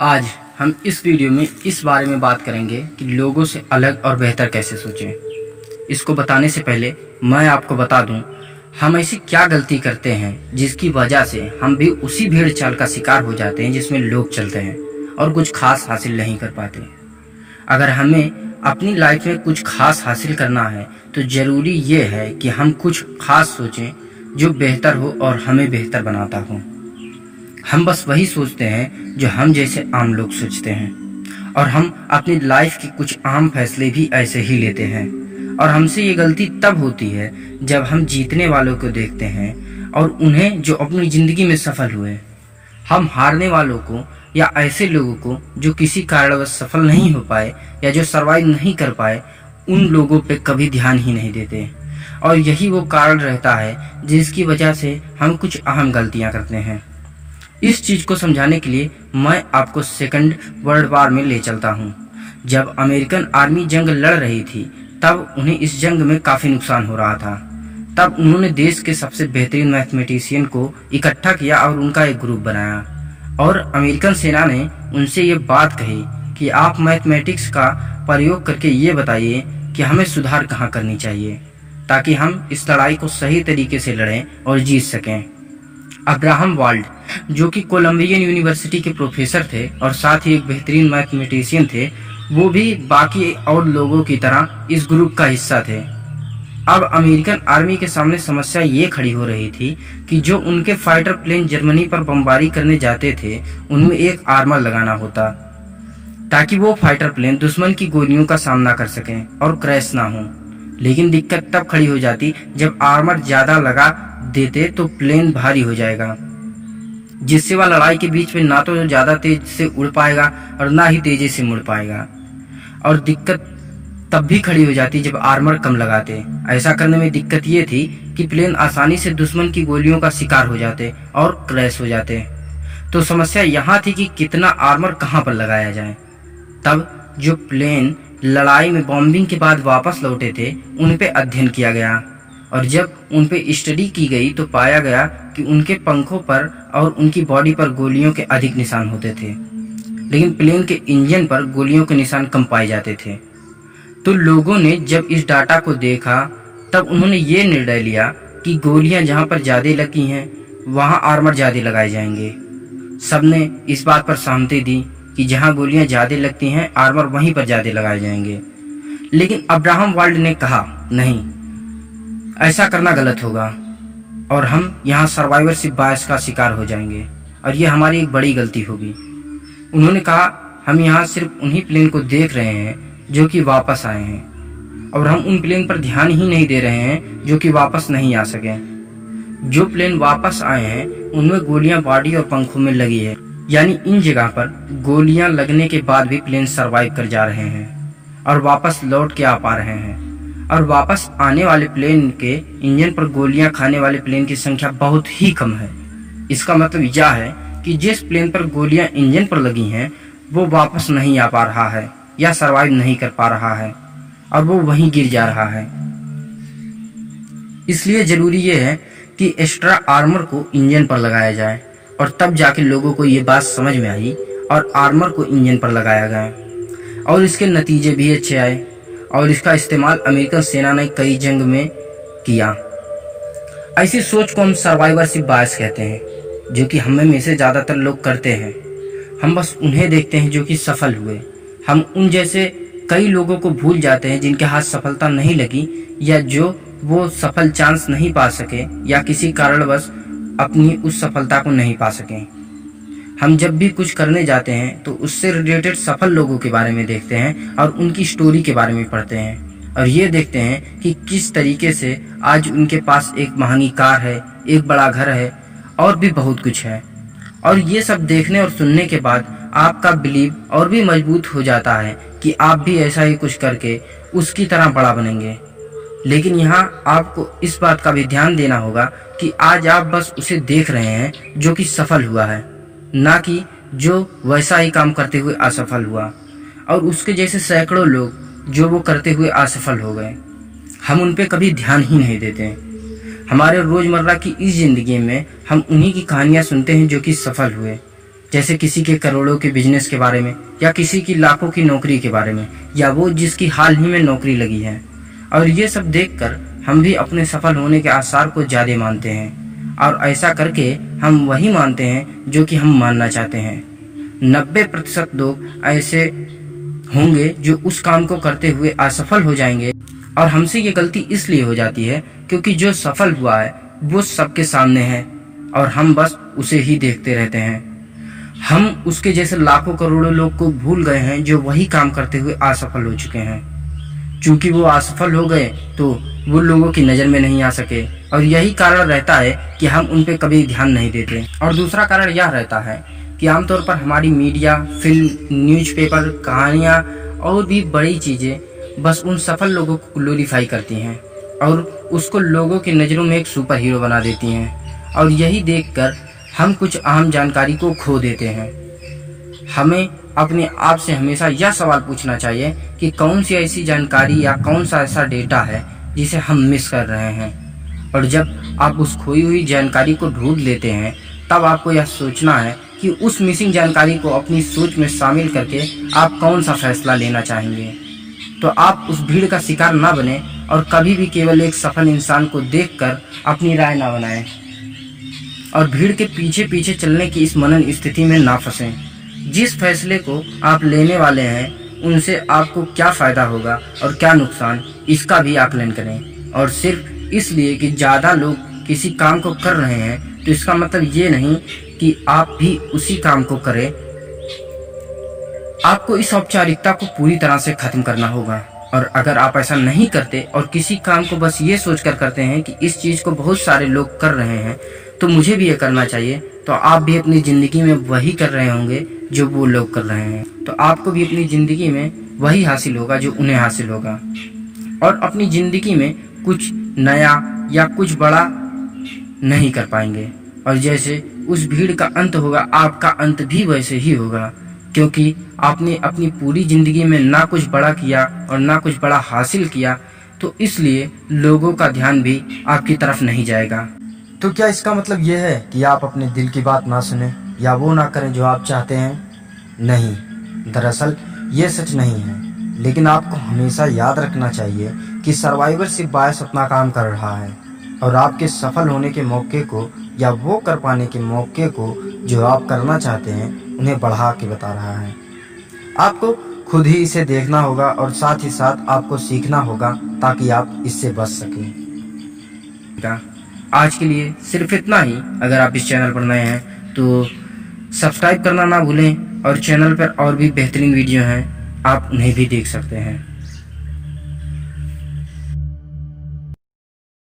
आज हम इस वीडियो में इस बारे में बात करेंगे कि लोगों से अलग और बेहतर कैसे सोचें। इसको बताने से पहले मैं आपको बता दूँ, हम ऐसी क्या गलती करते हैं जिसकी वजह से हम भी उसी भीड़ चाल का शिकार हो जाते हैं जिसमें लोग चलते हैं और कुछ खास हासिल नहीं कर पाते। अगर हमें अपनी लाइफ में कुछ खास हासिल करना है तो ज़रूरी ये है कि हम कुछ खास सोचें जो बेहतर हो और हमें बेहतर बनाता हो। हम बस वही सोचते हैं जो हम जैसे आम लोग सोचते हैं। और हम अपनी लाइफ के कुछ आम फैसले भी ऐसे ही लेते हैं। और हमसे ये गलती तब होती है जब हम जीतने वालों को देखते हैं और उन्हें जो अपनी ज़िंदगी में सफल हुए। हम हारने वालों को या ऐसे लोगों को जो किसी कारणवश सफल नहीं हो पाए या जो सर्वाइव नहीं कर पाए, उन लोगों पे कभी ध्यान ही नहीं देते। और यही वो कारण रहता है जिसकी वजह से हम कुछ अहम गलतियाँ करते हैं। इस चीज़ को समझाने के लिए मैं आपको सेकंड वर्ल्ड वार में ले चलता हूँ। जब अमेरिकन आर्मी जंग लड़ रही थी, तब उन्हें इस जंग में काफ़ी नुकसान हो रहा था। तब उन्होंने देश के सबसे बेहतरीन मैथमेटिशियन को इकट्ठा किया और उनका एक ग्रुप बनाया। और अमेरिकन सेना ने उनसे ये बात कही कि आप मैथमेटिक्स का प्रयोग करके ये बताइए कि हमें सुधार कहाँ करनी चाहिए, ताकि हम इस लड़ाई को सही तरीके से लड़ें और जीत सकें। अब्राहम वाल्ड, जो कि कोलंबियन यूनिवर्सिटी के प्रोफेसर थे और साथ ही एक बेहतरीन मैथमेटिशियन थे, वो भी बाकी और लोगों की तरह इस ग्रुप का हिस्सा थे। अब अमेरिकन आर्मी के सामने समस्या ये खड़ी हो रही थी कि जो उनके फाइटर प्लेन जर्मनी पर बमबारी करने जाते थे, उनमें एक आर्मर लगाना होता, ताकि वो फाइटर प्लेन दुश्मन की गोलियों का सामना कर सकें और क्रैश ना हो। लेकिन दिक्कत तब खड़ी हो जाती जब आर्मर ज़्यादा लगा देते तो प्लेन भारी हो जाएगा। जिससे वह लड़ाई के बीच में ना तो ज़्यादा तेज से उड़ पाएगा और ना ही तेज़ी से मुड़ पाएगा। और दिक्कत तब भी खड़ी हो जाती जब आर्मर कम लगाते। ऐसा करने में दिक्कत ये थी कि प्लेन आसानी से दुश्मन की गोलियों का शिकार हो जाते और क्रैश हो जाते। तो समस्या यहाँ थी कि कितना आर्मर कहाँ पर लगाया जाए। तब जो प्लेन लड़ाई में बॉम्बिंग के बाद वापस लौटे थे, उन पे अध्ययन किया गया। और जब उन पे स्टडी की गई तो पाया गया कि उनके पंखों पर और उनकी बॉडी पर गोलियों के अधिक निशान होते थे। लेकिन प्लेन के इंजन पर गोलियों के निशान कम पाए जाते थे। तो लोगों ने जब इस डाटा को देखा, तब उन्होंने ये निर्णय लिया कि गोलियाँ जहाँ पर ज़्यादा लगी हैं, वहाँ आर्मर ज़्यादा लगाए जाएँगे। सबने इस बात पर सहमति दी कि जहाँ गोलियाँ ज़्यादा लगती हैं, आर्मर वहीं पर ज़्यादा लगाए जाएँगे। लेकिन अब्राहम वाल्ड ने कहा, नहीं, ऐसा करना गलत होगा और हम यहाँ सर्वाइवरशिप बायस का शिकार हो जाएँगे और ये हमारी एक बड़ी गलती होगी। उन्होंने कहा, हम यहाँ सिर्फ़ उन्हीं प्लेन को देख रहे हैं जो कि वापस आए हैं और हम उन प्लेन पर ध्यान ही नहीं दे रहे हैं जो कि वापस नहीं आ सके। जो प्लेन वापस आए हैं, उनमें गोलियाँ बॉडी और पंखों में लगी है। यानी इन जगह पर गोलियाँ लगने के बाद भी प्लेन सरवाइव कर जा रहे हैं और वापस लौट के आ पा रहे हैं। और वापस आने वाले प्लेन के इंजन पर गोलियाँ खाने वाले प्लेन की संख्या बहुत ही कम है। इसका मतलब यह है कि जिस प्लेन पर गोलियाँ इंजन पर लगी हैं, वो वापस नहीं आ पा रहा है या सरवाइव नहीं कर पा रहा है और वो वहीं गिर जा रहा है। इसलिए ज़रूरी ये है कि एक्स्ट्रा आर्मर को इंजन पर लगाया जाए। और तब जाके लोगों को ये बात समझ में आई और आर्मर को इंजन पर लगाया गया। और इसके नतीजे भी अच्छे आए और इसका इस्तेमाल अमेरिकन सेना ने कई जंग में किया। ऐसी सोच को हम सर्वाइवरशिप बायस कहते हैं, जो कि हमें में से ज़्यादातर लोग करते हैं। हम बस उन्हें देखते हैं जो कि सफल हुए। हम उन जैसे कई लोगों को भूल जाते हैं जिनके हाथ सफलता नहीं लगी या जो वो सफल चांस नहीं पा सके या किसी कारणवश अपनी उस सफलता को नहीं पा सकें। हम जब भी कुछ करने जाते हैं तो उससे रिलेटेड सफल लोगों के बारे में देखते हैं और उनकी स्टोरी के बारे में पढ़ते हैं। और ये देखते हैं कि किस तरीके से आज उनके पास एक महँगी कार है, एक बड़ा घर है, और भी बहुत कुछ है। और ये सब देखने और सुनने के बाद आपका बिलीव और भी मज़बूत हो जाता है कि आप भी ऐसा ही कुछ करके उसकी तरह बड़ा बनेंगे। लेकिन यहाँ आपको इस बात का भी ध्यान देना होगा कि आज आप बस उसे देख रहे हैं, जो कि सफल हुआ है, ना कि जो वैसा ही काम करते हुए असफल हुआ। और उसके जैसे सैकड़ों लोग, जो वो करते हुए असफल हो गए। हम उन पर कभी ध्यान ही नहीं देते। हमारे रोज़मर्रा की इस ज़िंदगी में हम उन्हीं की कहानियाँ सुनते हैं, जो कि सफल हुए। जैसे किसी के करोड़ों के बिज़नेस के बारे में, या किसी की लाखों की नौकरी के बारे में, या वो जिसकी हाल ही में नौकरी लगी है। और ये सब देखकर हम भी अपने सफल होने के आसार को ज़्यादा मानते हैं, और ऐसा करके हम वही मानते हैं जो कि हम मानना चाहते हैं। नब्बे प्रतिशत लोग ऐसे होंगे जो उस काम को करते हुए असफल हो जाएँगे, और हमसे ये गलती इसलिए हो जाती है क्योंकि जो सफल हुआ है, वो सबके सामने है, और हम बस उसे ही देखते रहते हैं। हम उसके जैसे लाखों करोड़ों लोग को भूल गए हैं जो वही काम करते हुए असफल हो चुके हैं। चूँकि वो असफल हो गए तो वो लोगों की नज़र में नहीं आ सके। और यही कारण रहता है कि हम उन पर कभी ध्यान नहीं देते। और दूसरा कारण यह रहता है कि आमतौर पर हमारी मीडिया, फ़िल्म, न्यूज़पेपर, कहानियाँ और भी बड़ी चीज़ें बस उन सफल लोगों को ग्लोरीफाई करती हैं और उसको लोगों की नज़रों में एक सुपर हीरो बना देती हैं। और यही देखकर हम कुछ अहम जानकारी को खो देते हैं। हमें अपने आप से हमेशा यह सवाल पूछना चाहिए कि कौन सी ऐसी जानकारी या कौन सा ऐसा डेटा है जिसे हम मिस कर रहे हैं। और जब आप उस खोई हुई जानकारी को ढूंढ लेते हैं, तब आपको यह सोचना है कि उस मिसिंग जानकारी को अपनी सोच में शामिल करके आप कौन सा फैसला लेना चाहेंगे। तो आप उस भीड़ का शिकार ना बने और कभी भी केवल एक सफल इंसान को देखकर अपनी राय ना बनाएँ। और भीड़ के पीछे पीछे चलने की इस मनन स्थिति में ना फंसें। जिस फैसले को आप लेने वाले हैं उनसे आपको क्या फ़ायदा होगा और क्या नुकसान? इसका भी आकलन करें। और सिर्फ़ इसलिए कि ज़्यादा लोग किसी काम को कर रहे हैं तो इसका मतलब ये नहीं कि आप भी उसी काम को करें। आपको इस औपचारिकता को पूरी तरह से खत्म करना होगा। और अगर आप ऐसा नहीं करते और किसी काम को बस ये सोचकर करते हैं कि इस चीज़ को बहुत सारे लोग कर रहे हैं तो मुझे भी ये करना चाहिए। तो आप भी अपनी ज़िंदगी में वही कर रहे होंगे। जो वो लोग कर रहे हैं। तो आपको भी अपनी ज़िंदगी में वही हासिल होगा जो उन्हें हासिल होगा। और अपनी ज़िंदगी में कुछ नया या कुछ बड़ा नहीं कर पाएँगे। और जैसे उस भीड़ का अंत होगा, आपका अंत भी वैसे ही होगा। क्योंकि आपने अपनी पूरी ज़िंदगी में ना कुछ बड़ा किया और ना कुछ बड़ा हासिल किया तो इसलिए लोगों का ध्यान भी आपकी तरफ़ नहीं जाएगा। तो क्या इसका मतलब यह है कि आप अपने दिल की बात ना सुने या वो ना करें जो आप चाहते हैं? नहीं। दरअसल ये सच नहीं है। लेकिन आपको हमेशा याद रखना चाहिए कि सर्वाइवर सिर्फ़ बायस अपना काम कर रहा है और आपके सफल होने के मौके को या वो कर पाने के मौके को जो आप करना चाहते हैं, उन्हें बढ़ा के बता रहा है। आपको खुद ही इसे देखना होगा और साथ ही साथ आपको सीखना होगा ताकि आप इससे बच सकें। आज के लिए सिर्फ़ इतना ही। अगर आप इस चैनल पर नए हैं तो सब्सक्राइब करना ना भूलें और चैनल पर और भी बेहतरीन वीडियो हैं, आप उन्हें भी देख सकते हैं।